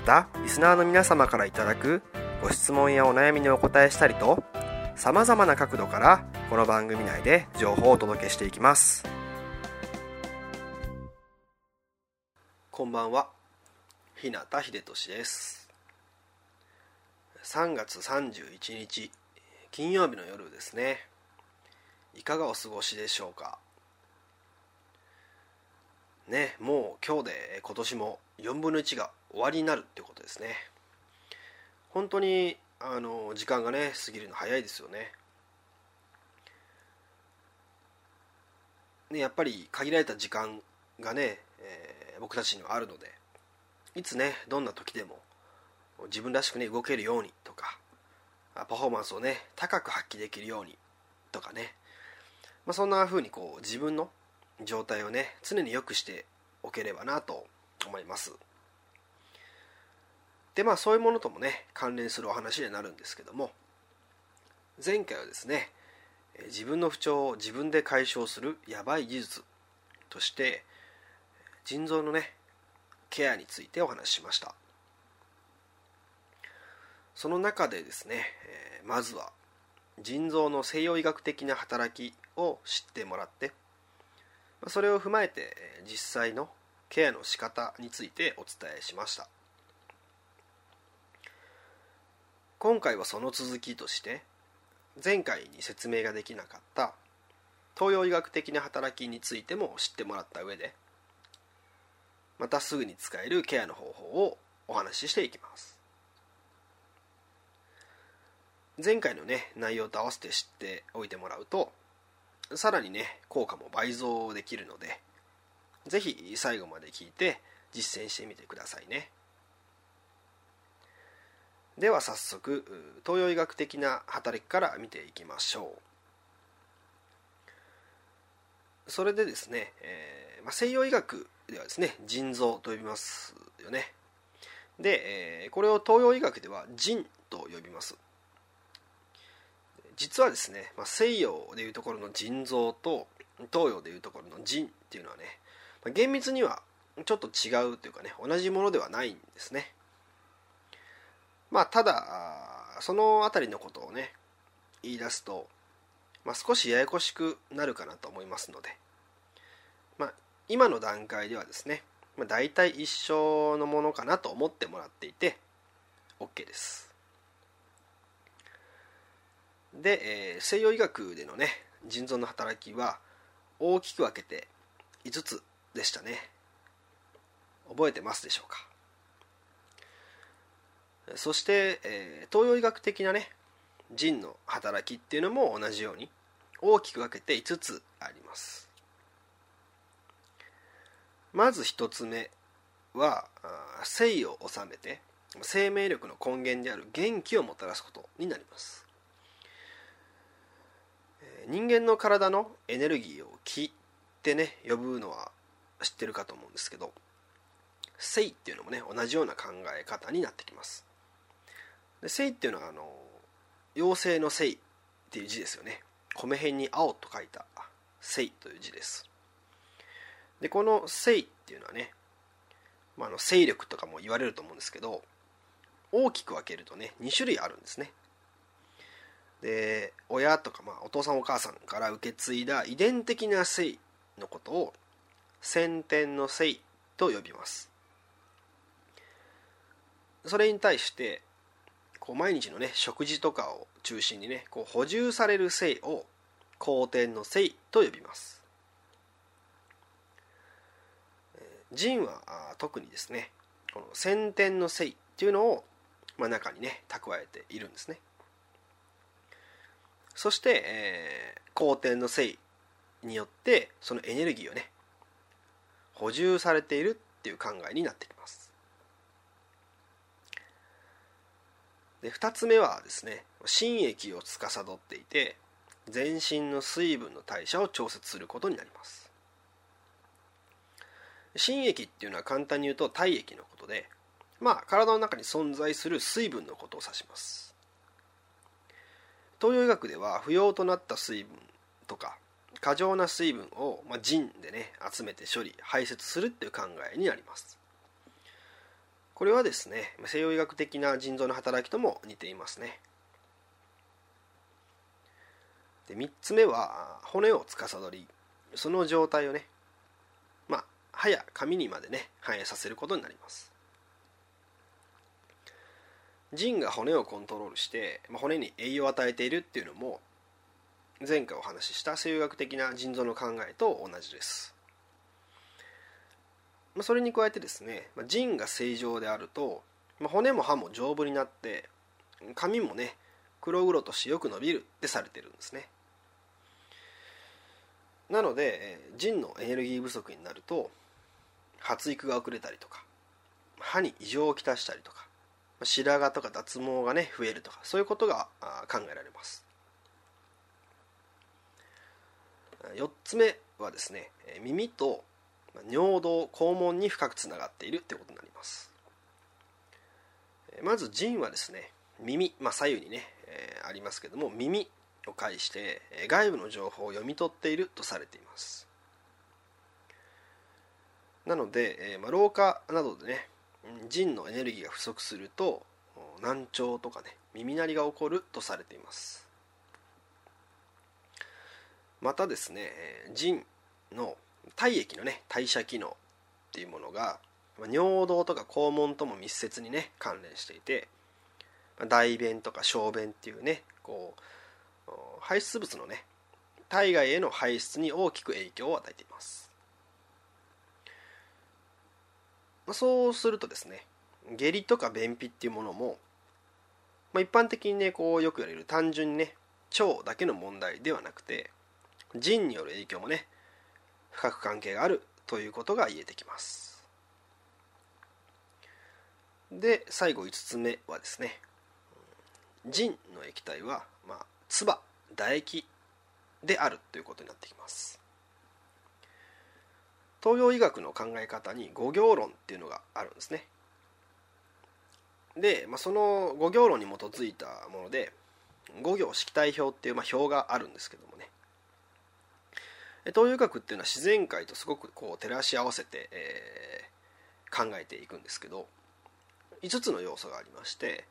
またリスナーの皆様からいただくご質問やお悩みにお答えしたりとさまざまな角度からこの番組内で情報をお届けしていきます。こんばんは。日向秀俊です。3月31日金曜日の夜ですね。いかがお過ごしでしょうか？ねもう今日で今年も4分の1が終わりになるってことですね。本当にあの時間がね過ぎるの早いですよね。ねやっぱり限られた時間がね、えー、僕たちにはあるのでいつねどんな時でも自分らしくね動けるようにとかパフォーマンスをね高く発揮できるようにとかね、まあ、そんな風にこう自分の状態をね常に良くしておければなと思います。でまあそういうものともね関連するお話になるんですけども前回はですね自分の不調を自分で解消するやばい技術として腎臓のねケアについてお話ししました。その中でですね、まずは腎臓の西洋医学的な働きを知ってもらってそれを踏まえて実際のケアの仕方についてお伝えしました。今回はその続きとして前回に説明ができなかった東洋医学的な働きについても知ってもらった上でまたすぐに使えるケアの方法をお話ししていきます。前回のね内容と合わせて知っておいてもらうとさらにね効果も倍増できるので是非最後まで聞いて実践してみてくださいね。では早速東洋医学的な働きから見ていきましょう。それでですね、えーまあ、西洋医学ではですね腎臓と呼びますよね。で、えー、これを東洋医学では腎と呼びます。実はですね、まあ、西洋でいうところの腎臓と東洋でいうところの腎っていうのはね、まあ、厳密にはちょっと違うというかね同じものではないんですね。まあただその辺りのことをね言い出すと、まあ、少しややこしくなるかなと思いますので、まあ、今の段階ではですね、まあ、大体一緒のものかなと思ってもらっていて OK です。で、えー、西洋医学でのね腎臓の働きは大きく分けて5つでしたね。覚えてますでしょうか？そして、えー、東洋医学的なね腎の働きっていうのも同じように大きく分けて5つあります。まず1つ目は生を治めて生命力の根源である元気をもたらすことになります。人間の体のエネルギーを気ってね呼ぶのは知ってるかと思うんですけど性っていうのもね同じような考え方になってきます。で性っていうのはあの妖精の性っていう字ですよね。米辺に青と書いた性という字です。でこの性っていうのはね、まあ、あの勢力とかも言われると思うんですけど大きく分けるとね2種類あるんですね。で親とか、まあ、お父さんお母さんから受け継いだ遺伝的な性のことを先天の性と呼びます。それに対してこう毎日のね食事とかを中心にねこう補充される性を後天の性と呼びます。腎は特にですねこの先天の性っていうのを、まあ、中にね蓄えているんですね。そして、えー、後天の性によってそのエネルギーをね補充されているっていう考えになってきます。で2つ目はですね心液を司っていて全身の水分の代謝を調節することになります。心液っていうのは簡単に言うと体液のことでまあ体の中に存在する水分のことを指します。東洋医学では不要となった水分とか過剰な水分を、まあ、腎でね集めて処理排泄するっていう考えになります。これはですね西洋医学的な腎臓の働きとも似ていますね。で3つ目は骨を司りその状態をねまあ歯や髪にまでね反映させることになります。腎が骨をコントロールして、まあ、骨に栄養を与えているっていうのも前回お話しした西洋学的な腎臓の考えと同じです。まあ、それに加えてですね、まあ、腎が正常であると、まあ、骨も歯も丈夫になって髪もね黒々としてよく伸びるってされてるんですね。なので腎のエネルギー不足になると発育が遅れたりとか歯に異常をきたしたりとか白髪とか脱毛がね増えるとかそういうことが考えられます。4つ目はですね耳と尿道肛門に深くつながっているってことになります。まず腎はですね耳、まあ、左右にね、えー、ありますけども耳を介して外部の情報を読み取っているとされています。なので、えーまあ、老化などでね腎のエネルギーが不足すると難聴とかね耳鳴りが起こるとされています。またですね腎の体液のね代謝機能っていうものが尿道とか肛門とも密接にね関連していて大便とか小便っていうねこう排出物のね体外への排出に大きく影響を与えています。そうするとですね下痢とか便秘っていうものも、まあ、一般的にねこうよく言われる単純にね腸だけの問題ではなくて腎による影響もね深く関係があるということが言えてきます。で最後5つ目はですね。腎の液体は、まあ、唾唾液であるということになってきます。東洋医学の考え方に五行論っていうのがあるんですね。で、まあ、その五行論に基づいたもので五行色体表っていう、まあ、表があるんですけどもね。東洋医学っていうのは自然界とすごくこう照らし合わせて、えー、考えていくんですけど5つの要素がありまして、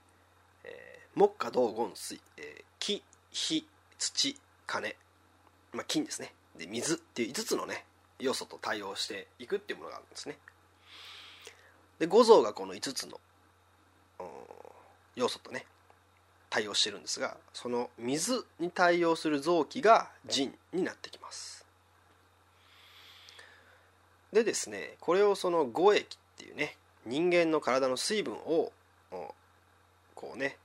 えー、木火土金水、えー、木火土金、まあ、金ですね。で水っていう5つのね要素と対応していくっていうものがあるんですね。で五臓がこの5つの要素とね対応してるんですがその水に対応する臓器が腎になってきます。でですねこれをその五液っていうね人間の体の水分をこうね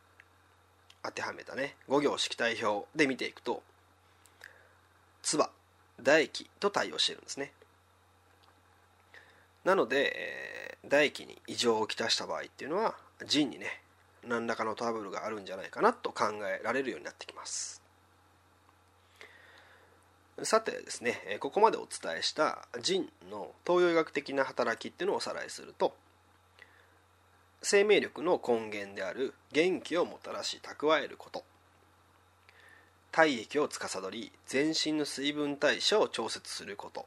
当てはめたね五行色体表で見ていくと唾唾液と対応してるんですね。なので、えー、唾液に異常をきたした場合っていうのは腎にね何らかのトラブルがあるんじゃないかなと考えられるようになってきます。さてですねここまでお伝えした腎の東洋医学的な働きっていうのをおさらいすると生命力の根源である元気をもたらし蓄えること体液を司り全身の水分代謝を調節すること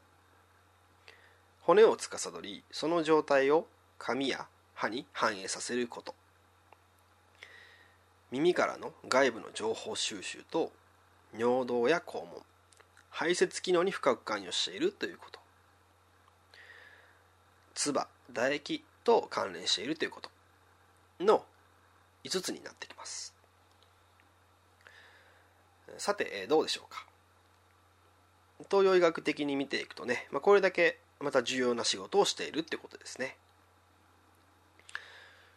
骨を司りその状態を髪や歯に反映させること耳からの外部の情報収集と尿道や肛門。排泄機能に深く関与しているということ。唾唾液と関連しているということ。の5つになってきます。さてどうでしょうか。東洋医学的に見ていくとね、まあ、これだけまた重要な仕事をしているってことですね。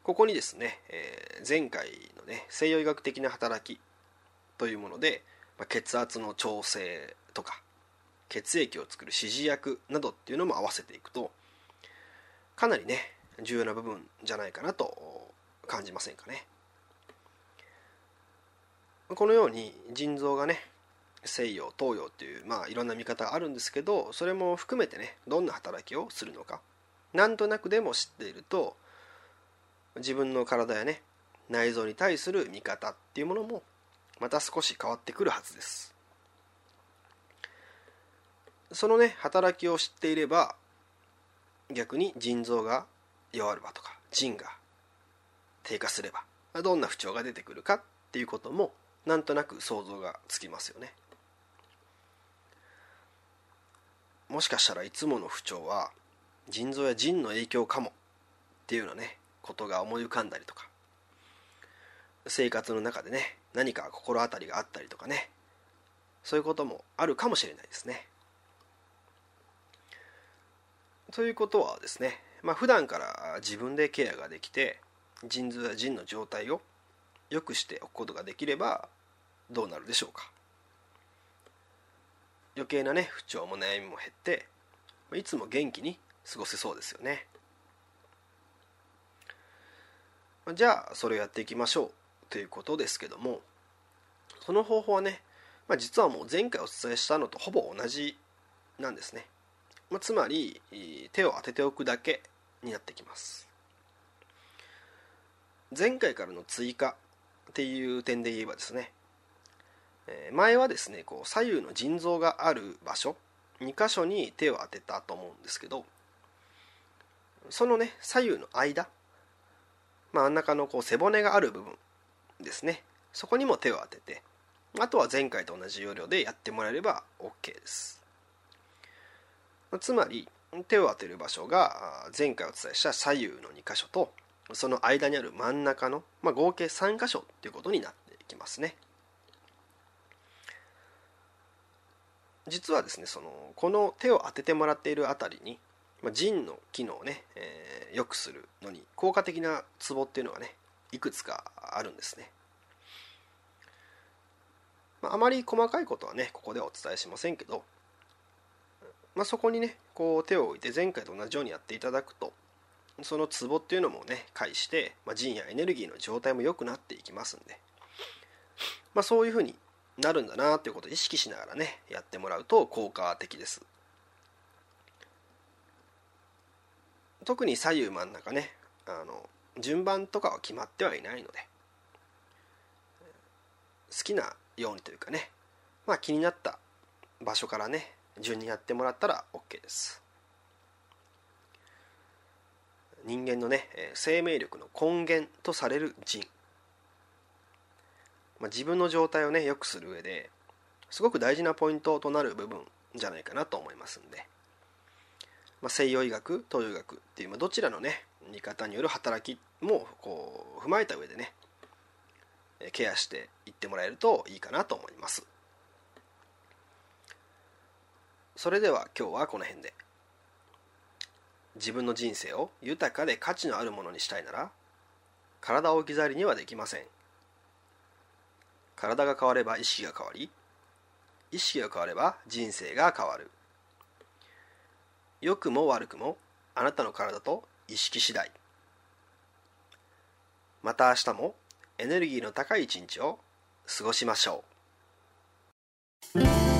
ここにですね、えー、前回のね西洋医学的な働きというもので、まあ、血圧の調整とか血液を作る指示薬などっていうのも合わせていくとかなりね重要な部分じゃないかなと感じませんかね。このように腎臓がね西洋東洋っていうまあいろんな見方があるんですけどそれも含めてねどんな働きをするのかなんとなくでも知っていると自分の体やね内臓に対する見方っていうものもまた少し変わってくるはずです。そのね働きを知っていれば逆に腎臓が弱るばとか腎が低下すればどんな不調が出てくるかっていうこともなんとなく想像がつきますよねもしかしたらいつもの不調は腎臓や腎の影響かもっていうようなねことが思い浮かんだりとか生活の中でね何か心当たりがあったりとかねそういうこともあるかもしれないですね。ということはですね、まあ、普段から自分でケアができて腎臓や腎の状態を良くしておくことができればどうなるでしょうか。余計なね不調も悩みも減っていつも元気に過ごせそうですよね。じゃあそれをやっていきましょう。ということですけどもその方法はね、まあ、実はもう前回お伝えしたのとほぼ同じなんですね、まあ、つまり手を当てておくだけになってきます。前回からの追加っていう点で言えばですね前はですねこう左右の腎臓がある場所2箇所に手を当てたと思うんですけどそのね左右の間真ん中のこう背骨がある部分ですねそこにも手を当ててあとは前回と同じ要領でやってもらえれば OK です。つまり手を当てる場所が前回お伝えした左右の2箇所とその間にある真ん中の、まあ、合計3箇所ということになっていきますね。実はですねそのこの手を当ててもらっているあたりにまあ、腎の機能をね、えー、良くするのに効果的なツボっていうのがねいくつかあるんですね、まあ、あまり細かいことはねここではお伝えしませんけど、まあ、そこにねこう手を置いて前回と同じようにやっていただくとそのツボっていうのもね介して、まあ、腎やエネルギーの状態も良くなっていきますんで、まあ、そういうふうになるんだなっていうことを意識しながらねやってもらうと効果的です。特に左右真ん中ねあの順番とかは決まってはいないので好きなようにというかねまあ気になった場所からね順にやってもらったら OK です。人間のね生命力の根源とされる腎、まあ、自分の状態をね良くする上ですごく大事なポイントとなる部分じゃないかなと思いますんで。まあ、西洋医学東洋医学っていう、まあ、どちらのね見方による働きもこう踏まえた上でねケアしていってもらえるといいかなと思います。それでは今日はこの辺で。自分の人生を豊かで価値のあるものにしたいなら体を置き去りにはできません。体が変われば意識が変わり意識が変われば人生が変わる。良くも悪くもあなたの体と意識次第。また明日もエネルギーの高い一日を過ごしましょう。